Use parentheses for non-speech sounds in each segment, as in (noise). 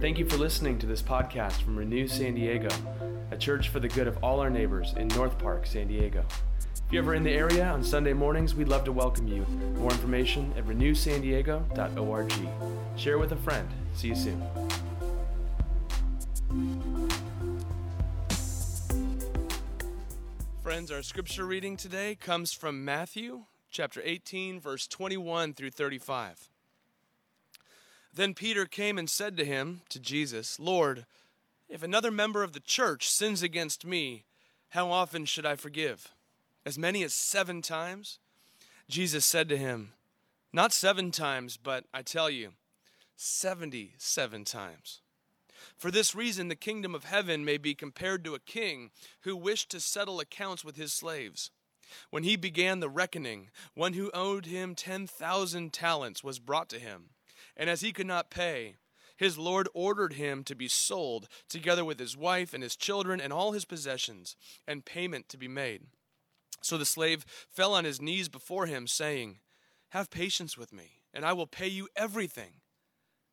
Thank you for listening to this podcast from Renew San Diego, a church for the good of all our neighbors in North Park, San Diego. If you're ever in the area on Sunday mornings, we'd love to welcome you. More information at renewsandiego.org. Share with a friend. See you soon. Friends, our scripture reading today comes from Matthew chapter 18, verse 21 through 35. Then Peter came and said to him, to Jesus, Lord, if another member of the church sins against me, how often should I forgive? As many as seven times? Jesus said to him, Not seven times, but I tell you, seventy seven times. For this reason, the kingdom of heaven may be compared to a king who wished to settle accounts with his slaves. When he began the reckoning, one who owed him 10,000 talents was brought to him. And as he could not pay, his Lord ordered him to be sold, together with his wife and his children and all his possessions, and payment to be made. So the slave fell on his knees before him, saying, Have patience with me, and I will pay you everything.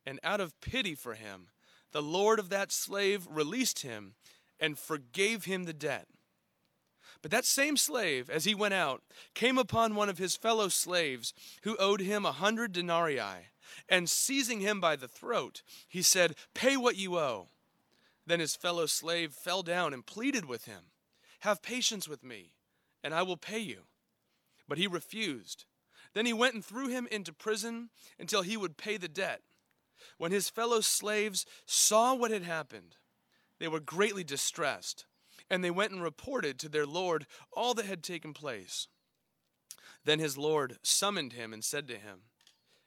And out of pity for him, the Lord of that slave released him and forgave him the debt. But that same slave, as he went out, came upon one of his fellow slaves who owed him a hundred denarii and seizing him by the throat, he said, Pay what you owe. Then his fellow slave fell down and pleaded with him, Have patience with me, and I will pay you. But he refused. Then he went and threw him into prison until he would pay the debt. When his fellow slaves saw what had happened, they were greatly distressed, and they went and reported to their Lord all that had taken place. Then his Lord summoned him and said to him,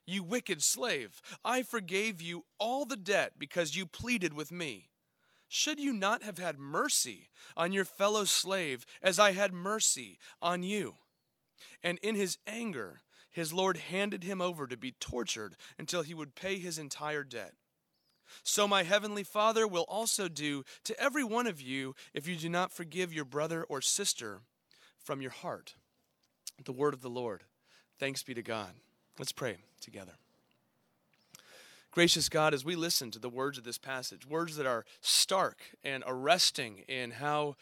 you wicked slave, I forgave you all the debt because you pleaded with me. Should you not have had mercy on your fellow slave as I had mercy on you? And in his anger, his Lord handed him over to be tortured until he would pay his entire debt. So my heavenly Father will also do to every one of you if you do not forgive your brother or sister from your heart. The word of the Lord. Thanks be to God. Let's pray together. Gracious God, as we listen to the words of this passage, words that are stark and arresting in how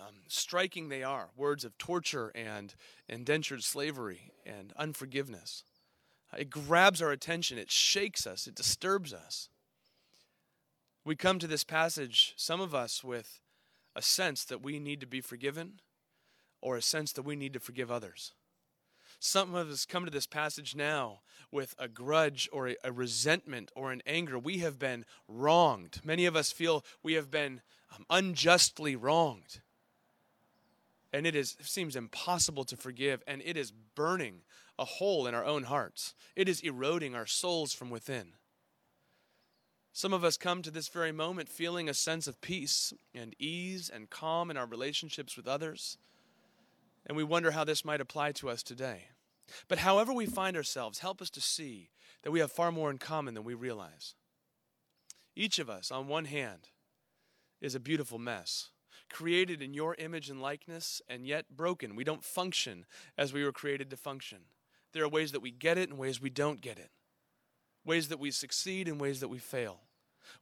um, striking they are, words of torture and indentured slavery and unforgiveness, it grabs our attention, it shakes us, it disturbs us. We come to this passage, some of us, with a sense that we need to be forgiven or a sense that we need to forgive others. Some of us come to this passage now with a grudge or a, a, resentment or an anger. We have been wronged. Many of us feel we have been um, unjustly wronged. And it is, seems impossible to forgive, and it is burning a hole in our own hearts. It is eroding our souls from within. Some of us come to this very moment feeling a sense of peace and ease and calm in our relationships with others and we wonder how this might apply to us today. But however we find ourselves, help us to see that we have far more in common than we realize. Each of us, on one hand, is a beautiful mess, created in your image and likeness, and yet broken. We don't function as we were created to function. There are ways that we get it and ways we don't get it, ways that we succeed and ways that we fail,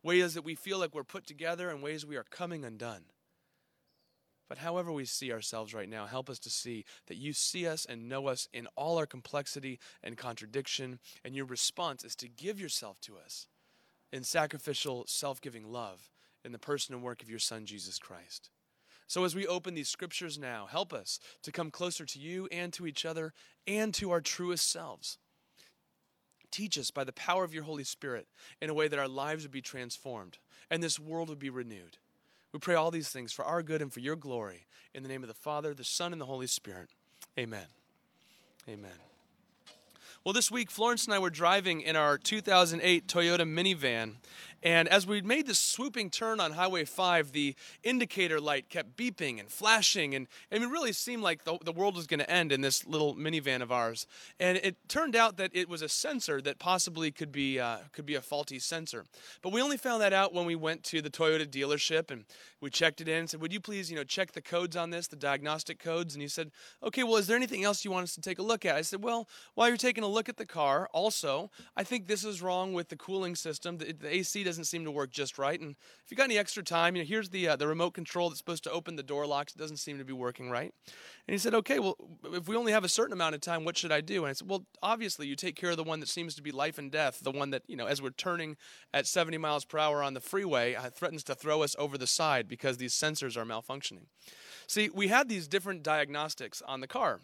ways that we feel like we're put together and ways we are coming undone. But however we see ourselves right now, help us to see that you see us and know us in all our complexity and contradiction, and your response is to give yourself to us in sacrificial, self giving love in the person and work of your Son, Jesus Christ. So, as we open these scriptures now, help us to come closer to you and to each other and to our truest selves. Teach us by the power of your Holy Spirit in a way that our lives would be transformed and this world would be renewed. We pray all these things for our good and for your glory. In the name of the Father, the Son, and the Holy Spirit. Amen. Amen. Well, this week, Florence and I were driving in our 2008 Toyota minivan, and as we made this swooping turn on Highway 5, the indicator light kept beeping and flashing, and, and it really seemed like the, the world was going to end in this little minivan of ours. And it turned out that it was a sensor that possibly could be, uh, could be a faulty sensor. But we only found that out when we went to the Toyota dealership and we checked it in and said, Would you please you know, check the codes on this, the diagnostic codes? And he said, Okay, well, is there anything else you want us to take a look at? I said, Well, while you're taking a look at the car, also, I think this is wrong with the cooling system. The, the AC doesn't doesn't seem to work just right. And if you got any extra time, you know, here's the uh, the remote control that's supposed to open the door locks. It doesn't seem to be working right. And he said, okay, well, if we only have a certain amount of time, what should I do? And I said, well, obviously, you take care of the one that seems to be life and death, the one that you know, as we're turning at 70 miles per hour on the freeway, uh, threatens to throw us over the side because these sensors are malfunctioning. See, we had these different diagnostics on the car,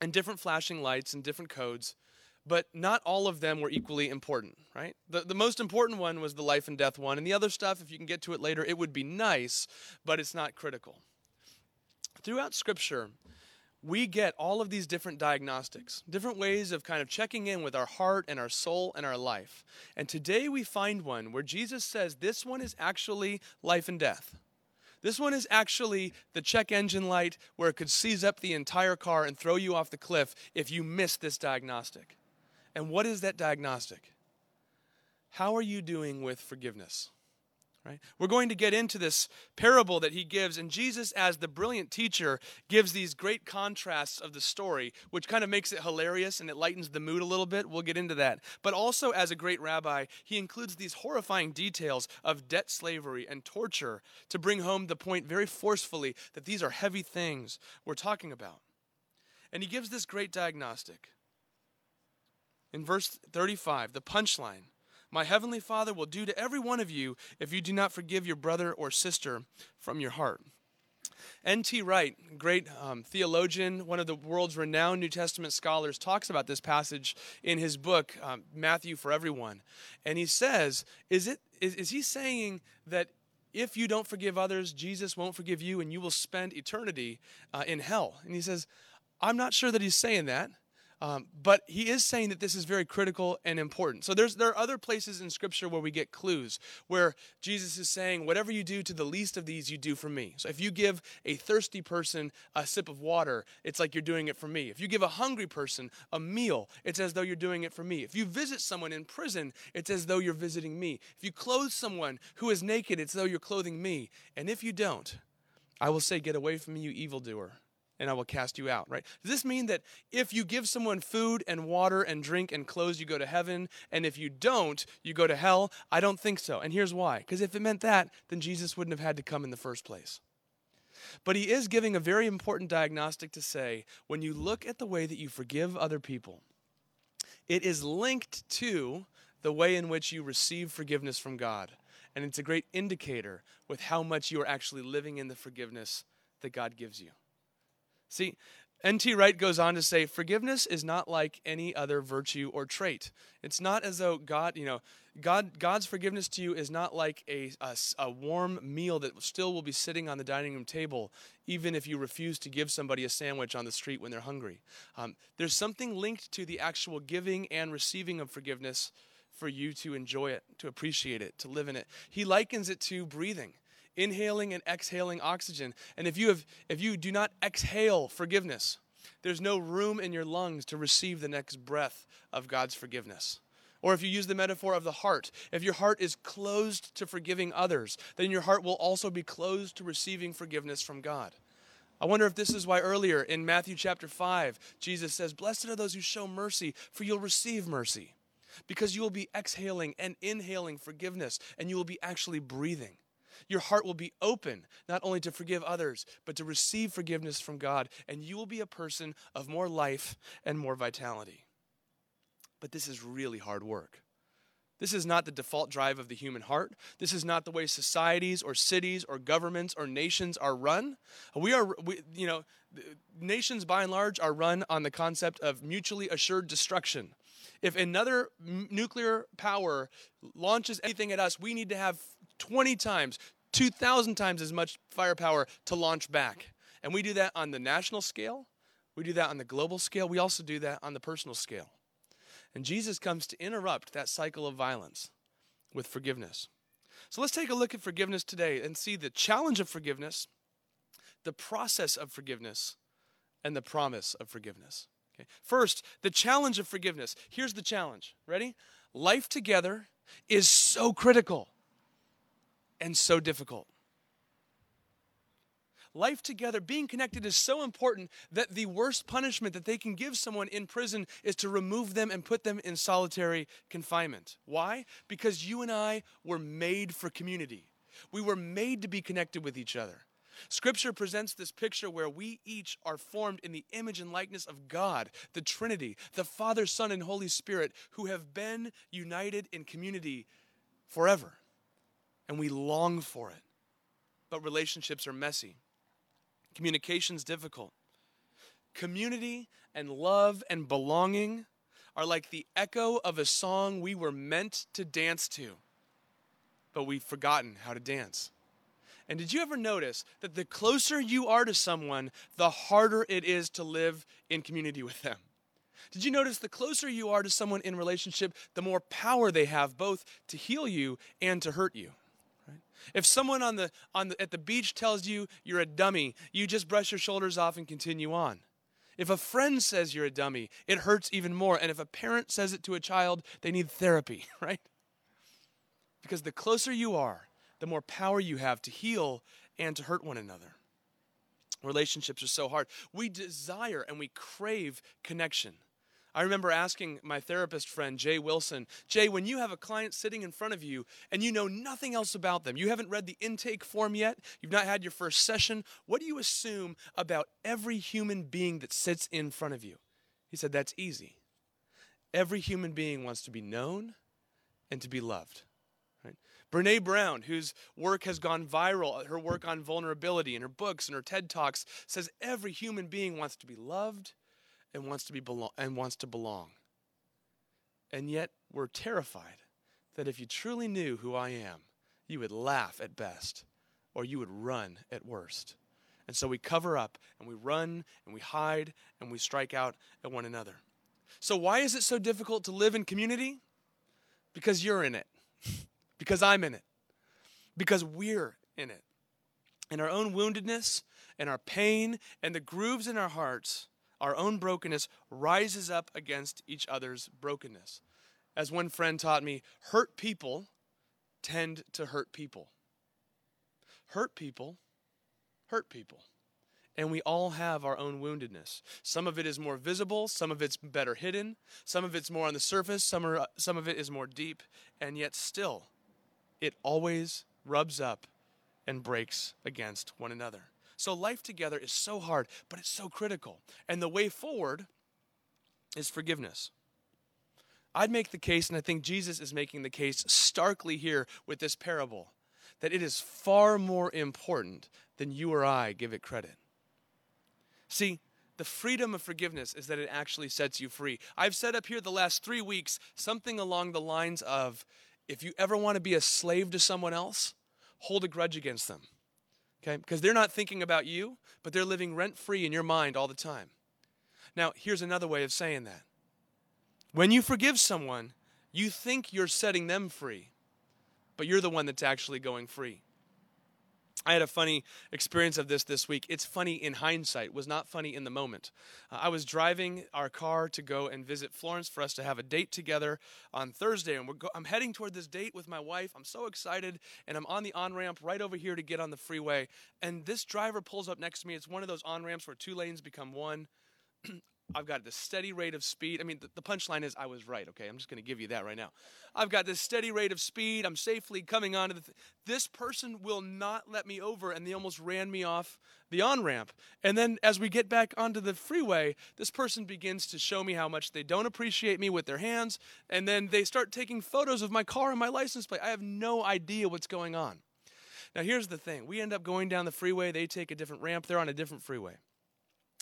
and different flashing lights and different codes but not all of them were equally important, right? The, the most important one was the life and death one, and the other stuff, if you can get to it later, it would be nice, but it's not critical. Throughout Scripture, we get all of these different diagnostics, different ways of kind of checking in with our heart and our soul and our life. And today we find one where Jesus says this one is actually life and death. This one is actually the check engine light where it could seize up the entire car and throw you off the cliff if you miss this diagnostic. And what is that diagnostic? How are you doing with forgiveness? Right? We're going to get into this parable that he gives, and Jesus, as the brilliant teacher, gives these great contrasts of the story, which kind of makes it hilarious and it lightens the mood a little bit. We'll get into that. But also, as a great rabbi, he includes these horrifying details of debt slavery and torture to bring home the point very forcefully that these are heavy things we're talking about. And he gives this great diagnostic. In verse 35, the punchline My heavenly Father will do to every one of you if you do not forgive your brother or sister from your heart. N.T. Wright, great um, theologian, one of the world's renowned New Testament scholars, talks about this passage in his book, um, Matthew for Everyone. And he says, is, it, is, is he saying that if you don't forgive others, Jesus won't forgive you and you will spend eternity uh, in hell? And he says, I'm not sure that he's saying that. Um, but he is saying that this is very critical and important. So there's there are other places in Scripture where we get clues where Jesus is saying, "Whatever you do to the least of these, you do for me." So if you give a thirsty person a sip of water, it's like you're doing it for me. If you give a hungry person a meal, it's as though you're doing it for me. If you visit someone in prison, it's as though you're visiting me. If you clothe someone who is naked, it's as though you're clothing me. And if you don't, I will say, "Get away from me, you evildoer." And I will cast you out, right? Does this mean that if you give someone food and water and drink and clothes, you go to heaven, and if you don't, you go to hell? I don't think so. And here's why. Because if it meant that, then Jesus wouldn't have had to come in the first place. But he is giving a very important diagnostic to say when you look at the way that you forgive other people, it is linked to the way in which you receive forgiveness from God. And it's a great indicator with how much you are actually living in the forgiveness that God gives you. See, N.T. Wright goes on to say, forgiveness is not like any other virtue or trait. It's not as though God, you know, God, God's forgiveness to you is not like a, a, a, warm meal that still will be sitting on the dining room table, even if you refuse to give somebody a sandwich on the street when they're hungry. Um, there's something linked to the actual giving and receiving of forgiveness for you to enjoy it, to appreciate it, to live in it. He likens it to breathing inhaling and exhaling oxygen. And if you have if you do not exhale forgiveness, there's no room in your lungs to receive the next breath of God's forgiveness. Or if you use the metaphor of the heart, if your heart is closed to forgiving others, then your heart will also be closed to receiving forgiveness from God. I wonder if this is why earlier in Matthew chapter 5, Jesus says, Blessed are those who show mercy, for you'll receive mercy. Because you will be exhaling and inhaling forgiveness, and you will be actually breathing. Your heart will be open, not only to forgive others, but to receive forgiveness from God, and you will be a person of more life and more vitality. But this is really hard work. This is not the default drive of the human heart. This is not the way societies or cities or governments or nations are run. We are, we, you know, nations by and large are run on the concept of mutually assured destruction. If another nuclear power launches anything at us, we need to have 20 times, 2,000 times as much firepower to launch back. And we do that on the national scale, we do that on the global scale, we also do that on the personal scale. And Jesus comes to interrupt that cycle of violence with forgiveness. So let's take a look at forgiveness today and see the challenge of forgiveness, the process of forgiveness, and the promise of forgiveness. Okay. First, the challenge of forgiveness. Here's the challenge. Ready? Life together is so critical and so difficult. life together, being connected is so important that the worst punishment that they can give someone in prison is to remove them and put them in solitary confinement. Why? Because you and I were made for community. We were made to be connected with each other. Scripture presents this picture where we each are formed in the image and likeness of God, the Trinity, the Father, Son, and Holy Spirit, who have been united in community forever. And we long for it. But relationships are messy, communication's difficult. Community and love and belonging are like the echo of a song we were meant to dance to, but we've forgotten how to dance. And did you ever notice that the closer you are to someone, the harder it is to live in community with them? Did you notice the closer you are to someone in relationship, the more power they have both to heal you and to hurt you? If someone on the, on the, at the beach tells you you're a dummy, you just brush your shoulders off and continue on. If a friend says you're a dummy, it hurts even more. And if a parent says it to a child, they need therapy, (laughs) right? Because the closer you are, the more power you have to heal and to hurt one another. Relationships are so hard. We desire and we crave connection. I remember asking my therapist friend, Jay Wilson, Jay, when you have a client sitting in front of you and you know nothing else about them, you haven't read the intake form yet, you've not had your first session, what do you assume about every human being that sits in front of you? He said, That's easy. Every human being wants to be known and to be loved. Brene Brown, whose work has gone viral, uh, her work on vulnerability in her books and her TED Talks, says every human being wants to be loved and wants to be belong and wants to belong. And yet we're terrified that if you truly knew who I am, you would laugh at best or you would run at worst. And so we cover up and we run and we hide and we strike out at one another. So, why is it so difficult to live in community? Because you're in it. (laughs) because I'm in it, because we're in it. And our own woundedness and our pain and the grooves in our hearts, our own brokenness rises up against each other's brokenness. As one friend taught me, hurt people tend to hurt people. Hurt people hurt people. And we all have our own woundedness. Some of it is more visible, some of it's better hidden, some of it's more on the surface, some, are, some of it is more deep, and yet still, it always rubs up and breaks against one another. So life together is so hard, but it's so critical. And the way forward is forgiveness. I'd make the case, and I think Jesus is making the case starkly here with this parable, that it is far more important than you or I give it credit. See, the freedom of forgiveness is that it actually sets you free. I've said up here the last three weeks something along the lines of if you ever want to be a slave to someone else, hold a grudge against them. Okay? Because they're not thinking about you, but they're living rent free in your mind all the time. Now, here's another way of saying that. When you forgive someone, you think you're setting them free, but you're the one that's actually going free. I had a funny experience of this this week. It's funny in hindsight, was not funny in the moment. Uh, I was driving our car to go and visit Florence for us to have a date together on Thursday, and go- I'm heading toward this date with my wife. I'm so excited, and I'm on the on ramp right over here to get on the freeway. And this driver pulls up next to me. It's one of those on ramps where two lanes become one. (clears throat) I've got this steady rate of speed. I mean, the, the punchline is I was right, okay? I'm just going to give you that right now. I've got this steady rate of speed. I'm safely coming onto the. Th- this person will not let me over, and they almost ran me off the on ramp. And then as we get back onto the freeway, this person begins to show me how much they don't appreciate me with their hands. And then they start taking photos of my car and my license plate. I have no idea what's going on. Now, here's the thing we end up going down the freeway. They take a different ramp, they're on a different freeway.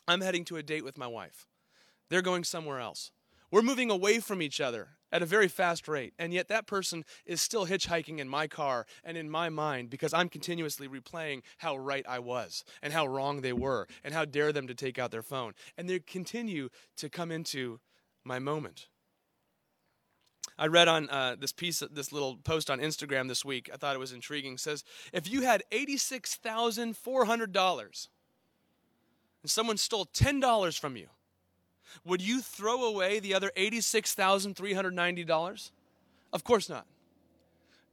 I'm heading to a date with my wife. They're going somewhere else. We're moving away from each other at a very fast rate, and yet that person is still hitchhiking in my car and in my mind because I'm continuously replaying how right I was and how wrong they were and how dare them to take out their phone. And they continue to come into my moment. I read on uh, this piece, this little post on Instagram this week. I thought it was intriguing. It says, if you had eighty-six thousand four hundred dollars, and someone stole ten dollars from you, would you throw away the other $86,390? Of course not.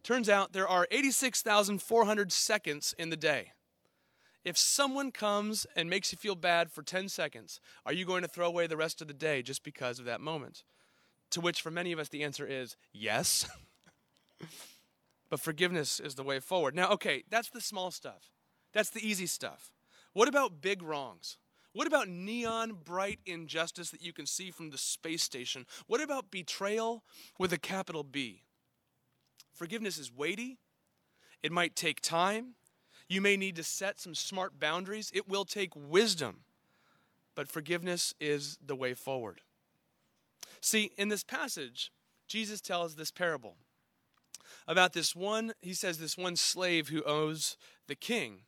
Turns out there are 86,400 seconds in the day. If someone comes and makes you feel bad for 10 seconds, are you going to throw away the rest of the day just because of that moment? To which, for many of us, the answer is yes. (laughs) but forgiveness is the way forward. Now, okay, that's the small stuff, that's the easy stuff. What about big wrongs? What about neon bright injustice that you can see from the space station? What about betrayal with a capital B? Forgiveness is weighty. It might take time. You may need to set some smart boundaries. It will take wisdom. But forgiveness is the way forward. See, in this passage, Jesus tells this parable about this one, he says, this one slave who owes the king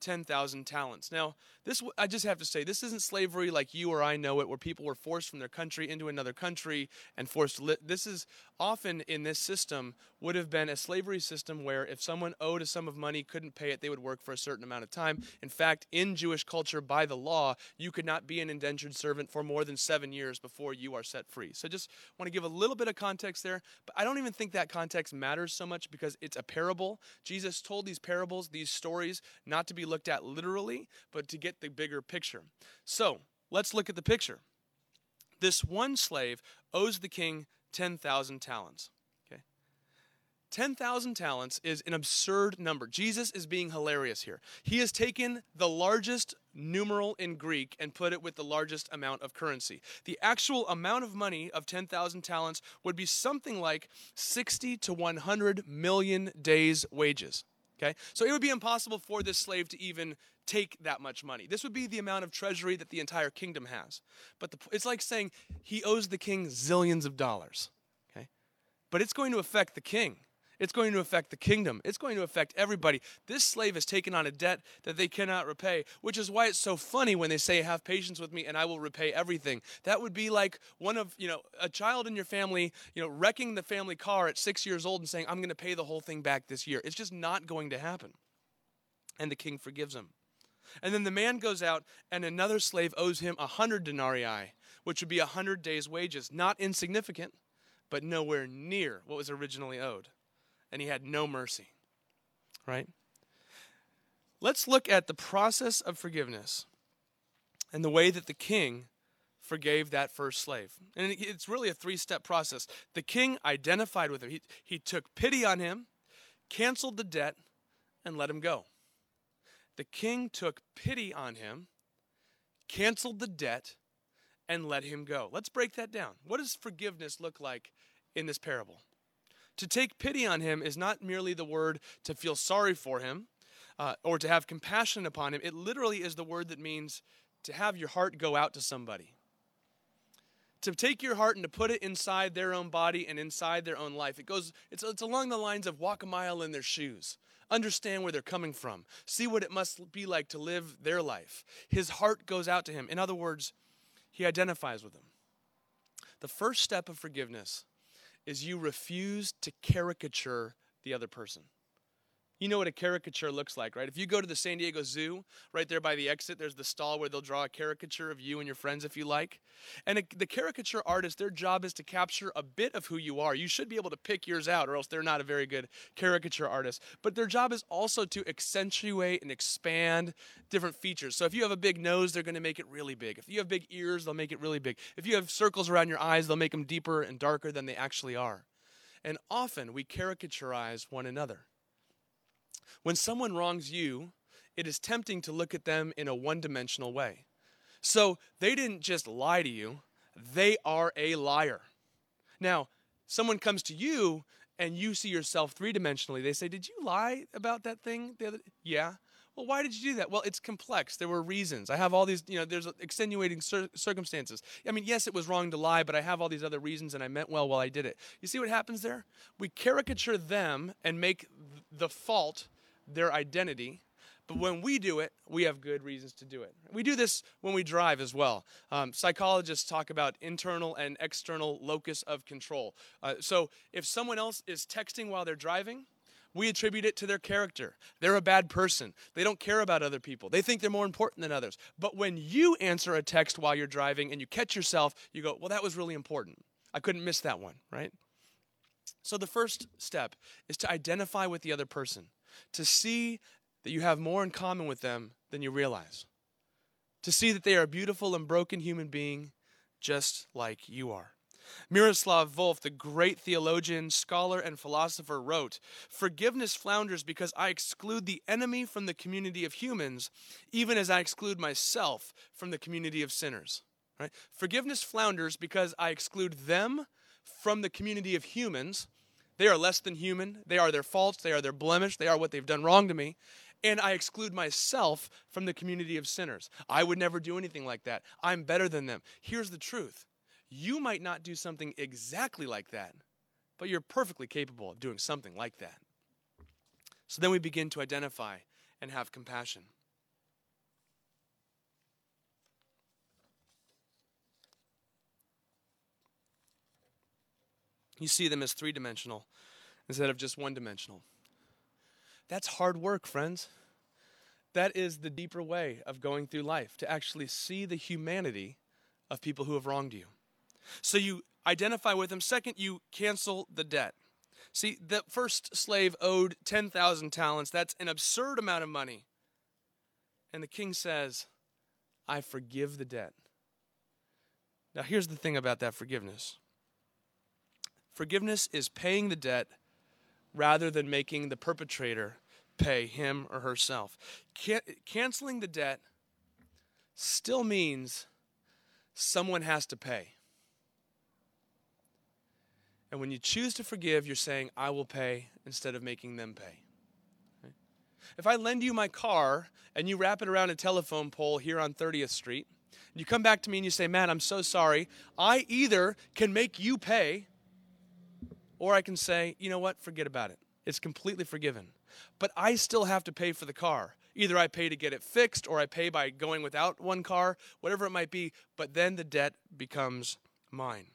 10,000 talents. Now, this I just have to say, this isn't slavery like you or I know it, where people were forced from their country into another country and forced to. This is often in this system would have been a slavery system where if someone owed a sum of money, couldn't pay it, they would work for a certain amount of time. In fact, in Jewish culture, by the law, you could not be an indentured servant for more than seven years before you are set free. So just want to give a little bit of context there, but I don't even think that context matters so much because it's a parable. Jesus told these parables, these stories, not to be looked at literally, but to get the bigger picture. So let's look at the picture. This one slave owes the king 10,000 talents. Okay? 10,000 talents is an absurd number. Jesus is being hilarious here. He has taken the largest numeral in Greek and put it with the largest amount of currency. The actual amount of money of 10,000 talents would be something like 60 to 100 million days' wages. Okay? So it would be impossible for this slave to even take that much money. This would be the amount of treasury that the entire kingdom has. But the, it's like saying he owes the king zillions of dollars. Okay? But it's going to affect the king. It's going to affect the kingdom. It's going to affect everybody. This slave has taken on a debt that they cannot repay, which is why it's so funny when they say, Have patience with me and I will repay everything. That would be like one of, you know, a child in your family, you know, wrecking the family car at six years old and saying, I'm going to pay the whole thing back this year. It's just not going to happen. And the king forgives him. And then the man goes out, and another slave owes him a hundred denarii, which would be a hundred days' wages. Not insignificant, but nowhere near what was originally owed. And he had no mercy. Right? Let's look at the process of forgiveness and the way that the king forgave that first slave. And it's really a three step process. The king identified with him, he, he took pity on him, canceled the debt, and let him go. The king took pity on him, canceled the debt, and let him go. Let's break that down. What does forgiveness look like in this parable? To take pity on him is not merely the word to feel sorry for him uh, or to have compassion upon him. It literally is the word that means to have your heart go out to somebody. To take your heart and to put it inside their own body and inside their own life. It goes, it's, it's along the lines of walk a mile in their shoes understand where they're coming from, see what it must be like to live their life. His heart goes out to him. In other words, he identifies with him. The first step of forgiveness is you refuse to caricature the other person. You know what a caricature looks like, right? If you go to the San Diego Zoo, right there by the exit, there's the stall where they'll draw a caricature of you and your friends if you like. And a, the caricature artist, their job is to capture a bit of who you are. You should be able to pick yours out, or else they're not a very good caricature artist. But their job is also to accentuate and expand different features. So if you have a big nose, they're going to make it really big. If you have big ears, they'll make it really big. If you have circles around your eyes, they'll make them deeper and darker than they actually are. And often we caricaturize one another. When someone wrongs you, it is tempting to look at them in a one dimensional way. So they didn't just lie to you, they are a liar. Now, someone comes to you and you see yourself three dimensionally. They say, Did you lie about that thing? The other? Yeah. Well, why did you do that? Well, it's complex. There were reasons. I have all these, you know, there's extenuating cir- circumstances. I mean, yes, it was wrong to lie, but I have all these other reasons and I meant well while I did it. You see what happens there? We caricature them and make the fault their identity. But when we do it, we have good reasons to do it. We do this when we drive as well. Um, psychologists talk about internal and external locus of control. Uh, so if someone else is texting while they're driving, we attribute it to their character. They're a bad person. They don't care about other people. They think they're more important than others. But when you answer a text while you're driving and you catch yourself, you go, well, that was really important. I couldn't miss that one, right? So the first step is to identify with the other person to see that you have more in common with them than you realize. To see that they are a beautiful and broken human being just like you are. Miroslav Volf, the great theologian, scholar, and philosopher, wrote Forgiveness flounders because I exclude the enemy from the community of humans, even as I exclude myself from the community of sinners. Right? Forgiveness flounders because I exclude them from the community of humans. They are less than human. They are their faults. They are their blemish. They are what they've done wrong to me. And I exclude myself from the community of sinners. I would never do anything like that. I'm better than them. Here's the truth you might not do something exactly like that, but you're perfectly capable of doing something like that. So then we begin to identify and have compassion. You see them as three dimensional instead of just one dimensional. That's hard work, friends. That is the deeper way of going through life, to actually see the humanity of people who have wronged you. So you identify with them. Second, you cancel the debt. See, the first slave owed 10,000 talents. That's an absurd amount of money. And the king says, I forgive the debt. Now, here's the thing about that forgiveness forgiveness is paying the debt rather than making the perpetrator pay him or herself. Can- canceling the debt still means someone has to pay. And when you choose to forgive, you're saying, I will pay instead of making them pay. If I lend you my car and you wrap it around a telephone pole here on 30th Street, and you come back to me and you say, Man, I'm so sorry, I either can make you pay or I can say, You know what, forget about it. It's completely forgiven. But I still have to pay for the car. Either I pay to get it fixed or I pay by going without one car, whatever it might be, but then the debt becomes mine.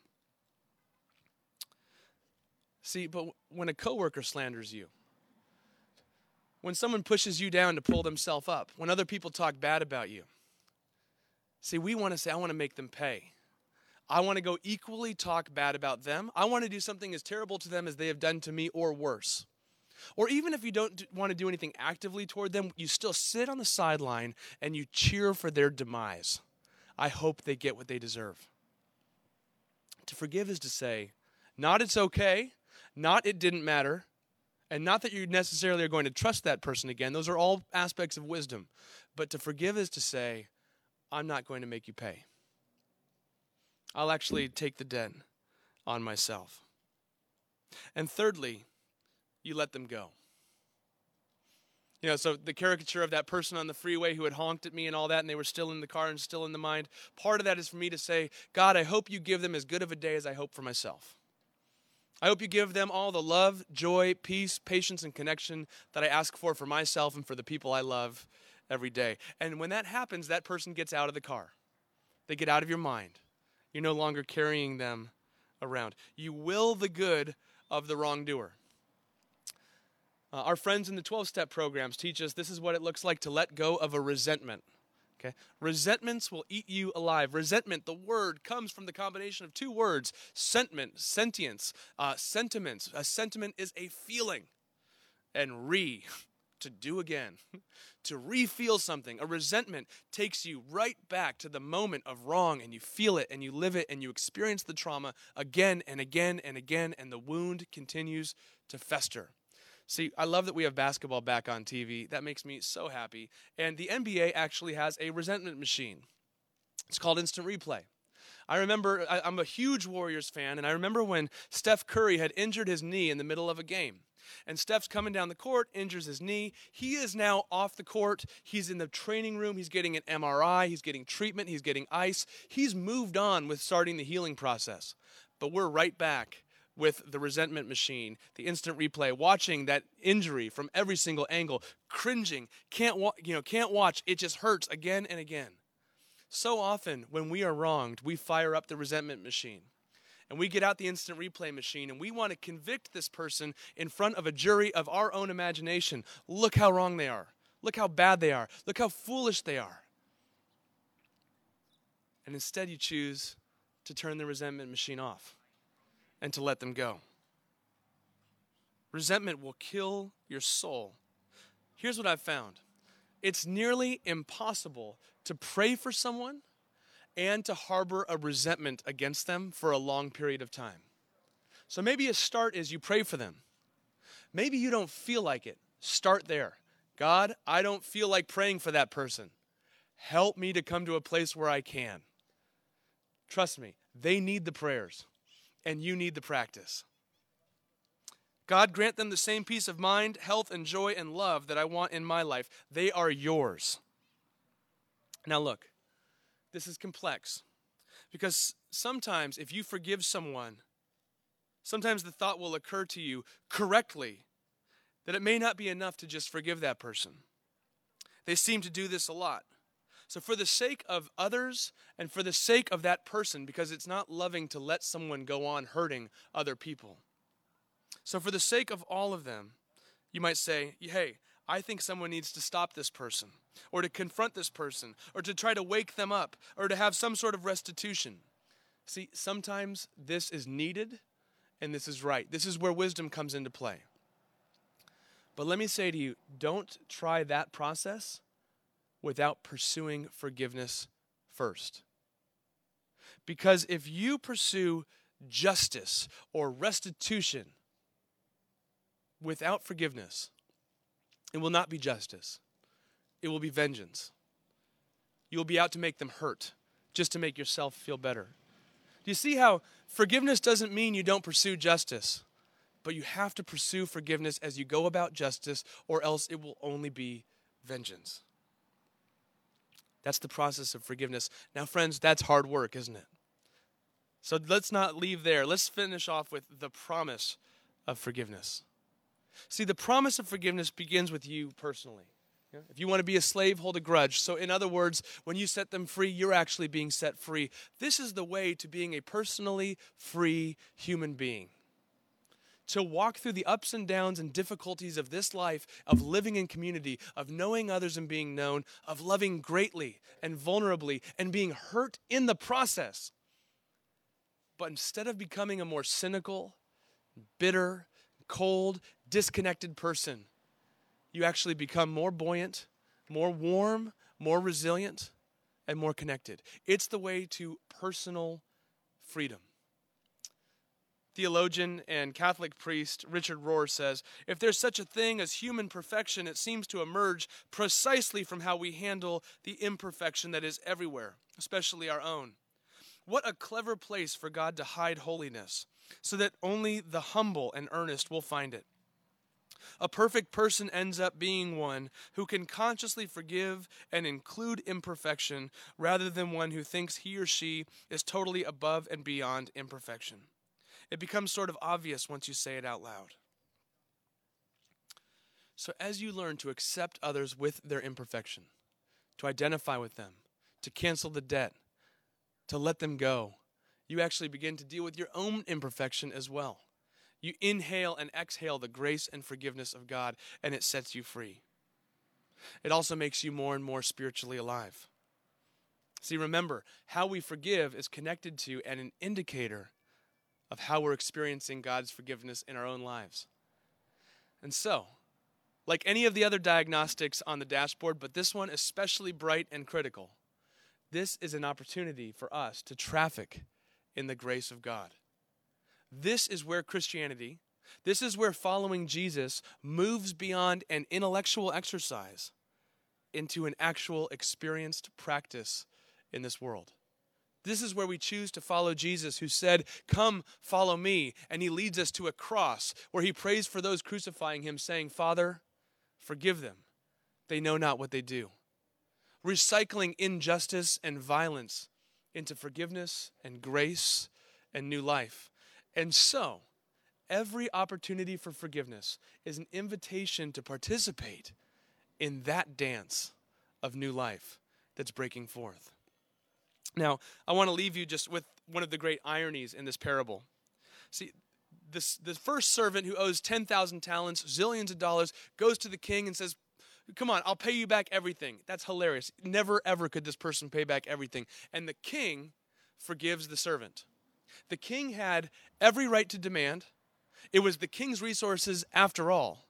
See, but when a coworker slanders you, when someone pushes you down to pull themselves up, when other people talk bad about you, see, we want to say, I want to make them pay. I want to go equally talk bad about them. I want to do something as terrible to them as they have done to me or worse. Or even if you don't want to do anything actively toward them, you still sit on the sideline and you cheer for their demise. I hope they get what they deserve. To forgive is to say, not it's okay, not it didn't matter, and not that you necessarily are going to trust that person again. Those are all aspects of wisdom. But to forgive is to say, I'm not going to make you pay. I'll actually take the debt on myself. And thirdly, you let them go. You know, so the caricature of that person on the freeway who had honked at me and all that, and they were still in the car and still in the mind, part of that is for me to say, God, I hope you give them as good of a day as I hope for myself. I hope you give them all the love, joy, peace, patience, and connection that I ask for for myself and for the people I love every day. And when that happens, that person gets out of the car. They get out of your mind. You're no longer carrying them around. You will the good of the wrongdoer. Uh, our friends in the 12 step programs teach us this is what it looks like to let go of a resentment. Okay? Resentments will eat you alive. Resentment, the word, comes from the combination of two words sentiment, sentience, uh, sentiments. A sentiment is a feeling. And re, (laughs) to do again, (laughs) to re-feel something. A resentment takes you right back to the moment of wrong and you feel it and you live it and you experience the trauma again and again and again and the wound continues to fester. See, I love that we have basketball back on TV. That makes me so happy. And the NBA actually has a resentment machine. It's called Instant Replay. I remember, I'm a huge Warriors fan, and I remember when Steph Curry had injured his knee in the middle of a game. And Steph's coming down the court, injures his knee. He is now off the court. He's in the training room. He's getting an MRI. He's getting treatment. He's getting ice. He's moved on with starting the healing process. But we're right back with the resentment machine, the instant replay, watching that injury from every single angle, cringing, can't wa- you know, can't watch, it just hurts again and again. So often when we are wronged, we fire up the resentment machine. And we get out the instant replay machine and we want to convict this person in front of a jury of our own imagination. Look how wrong they are. Look how bad they are. Look how foolish they are. And instead, you choose to turn the resentment machine off and to let them go. Resentment will kill your soul. here's what I've found it's nearly impossible to pray for someone and to harbor a resentment against them for a long period of time. So maybe a start is you pray for them. Maybe you don't feel like it. Start there. God, I don't feel like praying for that person. Help me to come to a place where I can. Trust me, they need the prayers, and you need the practice. God, grant them the same peace of mind, health, and joy and love that I want in my life. They are yours. Now, look, this is complex because sometimes if you forgive someone, sometimes the thought will occur to you correctly that it may not be enough to just forgive that person. They seem to do this a lot. So, for the sake of others and for the sake of that person, because it's not loving to let someone go on hurting other people. So, for the sake of all of them, you might say, hey, I think someone needs to stop this person, or to confront this person, or to try to wake them up, or to have some sort of restitution. See, sometimes this is needed and this is right. This is where wisdom comes into play. But let me say to you don't try that process without pursuing forgiveness first. Because if you pursue justice or restitution without forgiveness, it will not be justice, it will be vengeance. You will be out to make them hurt just to make yourself feel better. Do you see how forgiveness doesn't mean you don't pursue justice? but you have to pursue forgiveness as you go about justice, or else it will only be vengeance. That's the process of forgiveness. Now, friends, that's hard work, isn't it? So let's not leave there. Let's finish off with the promise of forgiveness. See, the promise of forgiveness begins with you personally. If you want to be a slave, hold a grudge. So, in other words, when you set them free, you're actually being set free. This is the way to being a personally free human being to walk through the ups and downs and difficulties of this life, of living in community, of knowing others and being known, of loving greatly and vulnerably and being hurt in the process. But instead of becoming a more cynical, bitter, cold, disconnected person, you actually become more buoyant, more warm, more resilient, and more connected. It's the way to personal freedom. Theologian and Catholic priest Richard Rohr says If there's such a thing as human perfection, it seems to emerge precisely from how we handle the imperfection that is everywhere, especially our own. What a clever place for God to hide holiness, so that only the humble and earnest will find it. A perfect person ends up being one who can consciously forgive and include imperfection rather than one who thinks he or she is totally above and beyond imperfection. It becomes sort of obvious once you say it out loud. So, as you learn to accept others with their imperfection, to identify with them, to cancel the debt, to let them go, you actually begin to deal with your own imperfection as well. You inhale and exhale the grace and forgiveness of God, and it sets you free. It also makes you more and more spiritually alive. See, remember, how we forgive is connected to and an indicator of how we're experiencing God's forgiveness in our own lives. And so, like any of the other diagnostics on the dashboard, but this one especially bright and critical, this is an opportunity for us to traffic in the grace of God. This is where Christianity, this is where following Jesus moves beyond an intellectual exercise into an actual experienced practice in this world. This is where we choose to follow Jesus, who said, Come, follow me. And he leads us to a cross where he prays for those crucifying him, saying, Father, forgive them. They know not what they do. Recycling injustice and violence into forgiveness and grace and new life. And so, every opportunity for forgiveness is an invitation to participate in that dance of new life that's breaking forth. Now, I want to leave you just with one of the great ironies in this parable. See, this the first servant who owes 10,000 talents, zillions of dollars, goes to the king and says, Come on, I'll pay you back everything. That's hilarious. Never, ever could this person pay back everything. And the king forgives the servant. The king had every right to demand, it was the king's resources after all.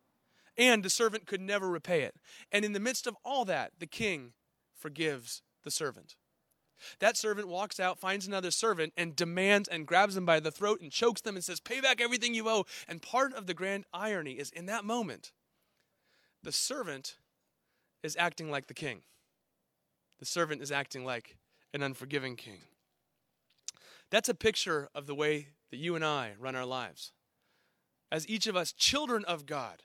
and the servant could never repay it. And in the midst of all that, the king forgives the servant. That servant walks out, finds another servant, and demands and grabs them by the throat and chokes them and says, Pay back everything you owe. And part of the grand irony is in that moment, the servant is acting like the king. The servant is acting like an unforgiving king. That's a picture of the way that you and I run our lives. As each of us, children of God,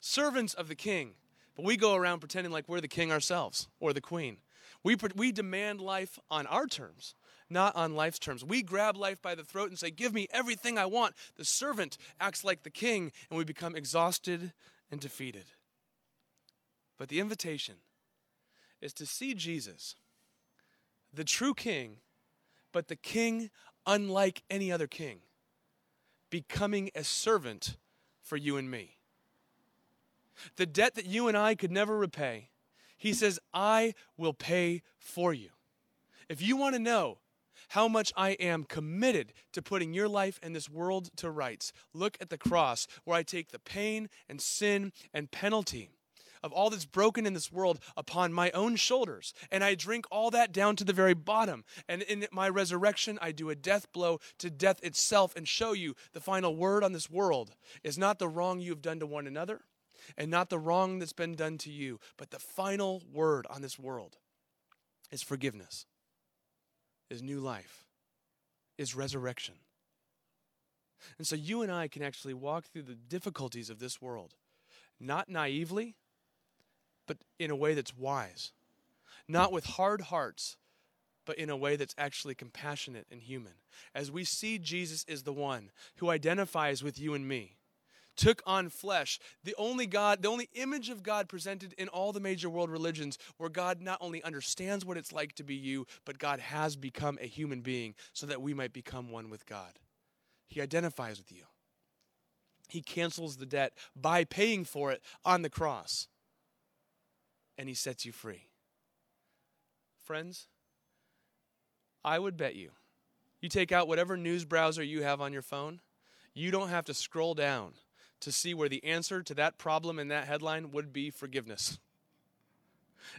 servants of the king, but we go around pretending like we're the king ourselves or the queen. We, we demand life on our terms, not on life's terms. We grab life by the throat and say, Give me everything I want. The servant acts like the king, and we become exhausted and defeated. But the invitation is to see Jesus, the true king, but the king unlike any other king, becoming a servant for you and me. The debt that you and I could never repay, he says, I will pay for you. If you want to know how much I am committed to putting your life and this world to rights, look at the cross where I take the pain and sin and penalty of all that's broken in this world upon my own shoulders. And I drink all that down to the very bottom. And in my resurrection, I do a death blow to death itself and show you the final word on this world is not the wrong you have done to one another and not the wrong that's been done to you, but the final word on this world is forgiveness, is new life, is resurrection. And so you and I can actually walk through the difficulties of this world, not naively, but in a way that's wise. Not with hard hearts, but in a way that's actually compassionate and human. As we see Jesus is the one who identifies with you and me, took on flesh, the only God, the only image of God presented in all the major world religions, where God not only understands what it's like to be you, but God has become a human being so that we might become one with God. He identifies with you. He cancels the debt by paying for it on the cross and he sets you free. Friends, I would bet you, you take out whatever news browser you have on your phone, you don't have to scroll down to see where the answer to that problem in that headline would be forgiveness.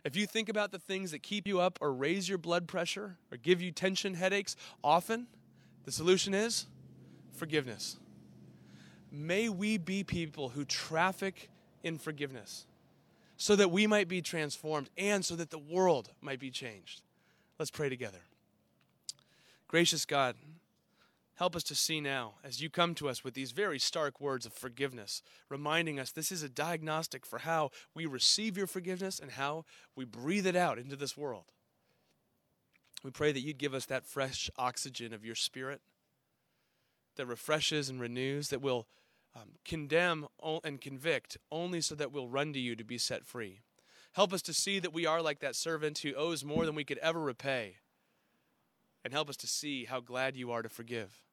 If you think about the things that keep you up or raise your blood pressure or give you tension headaches, often the solution is forgiveness. May we be people who traffic in forgiveness so that we might be transformed and so that the world might be changed. Let's pray together. Gracious God, help us to see now as you come to us with these very stark words of forgiveness, reminding us this is a diagnostic for how we receive your forgiveness and how we breathe it out into this world. We pray that you'd give us that fresh oxygen of your spirit that refreshes and renews, that will um, condemn and convict only so that we'll run to you to be set free. Help us to see that we are like that servant who owes more than we could ever repay. And help us to see how glad you are to forgive.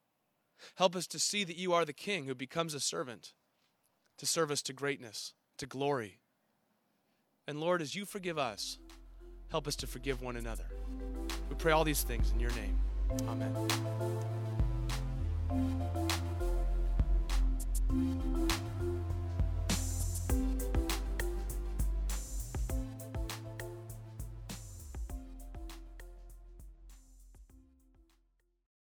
Help us to see that you are the king who becomes a servant to serve us to greatness, to glory. And Lord, as you forgive us, help us to forgive one another. We pray all these things in your name. Amen.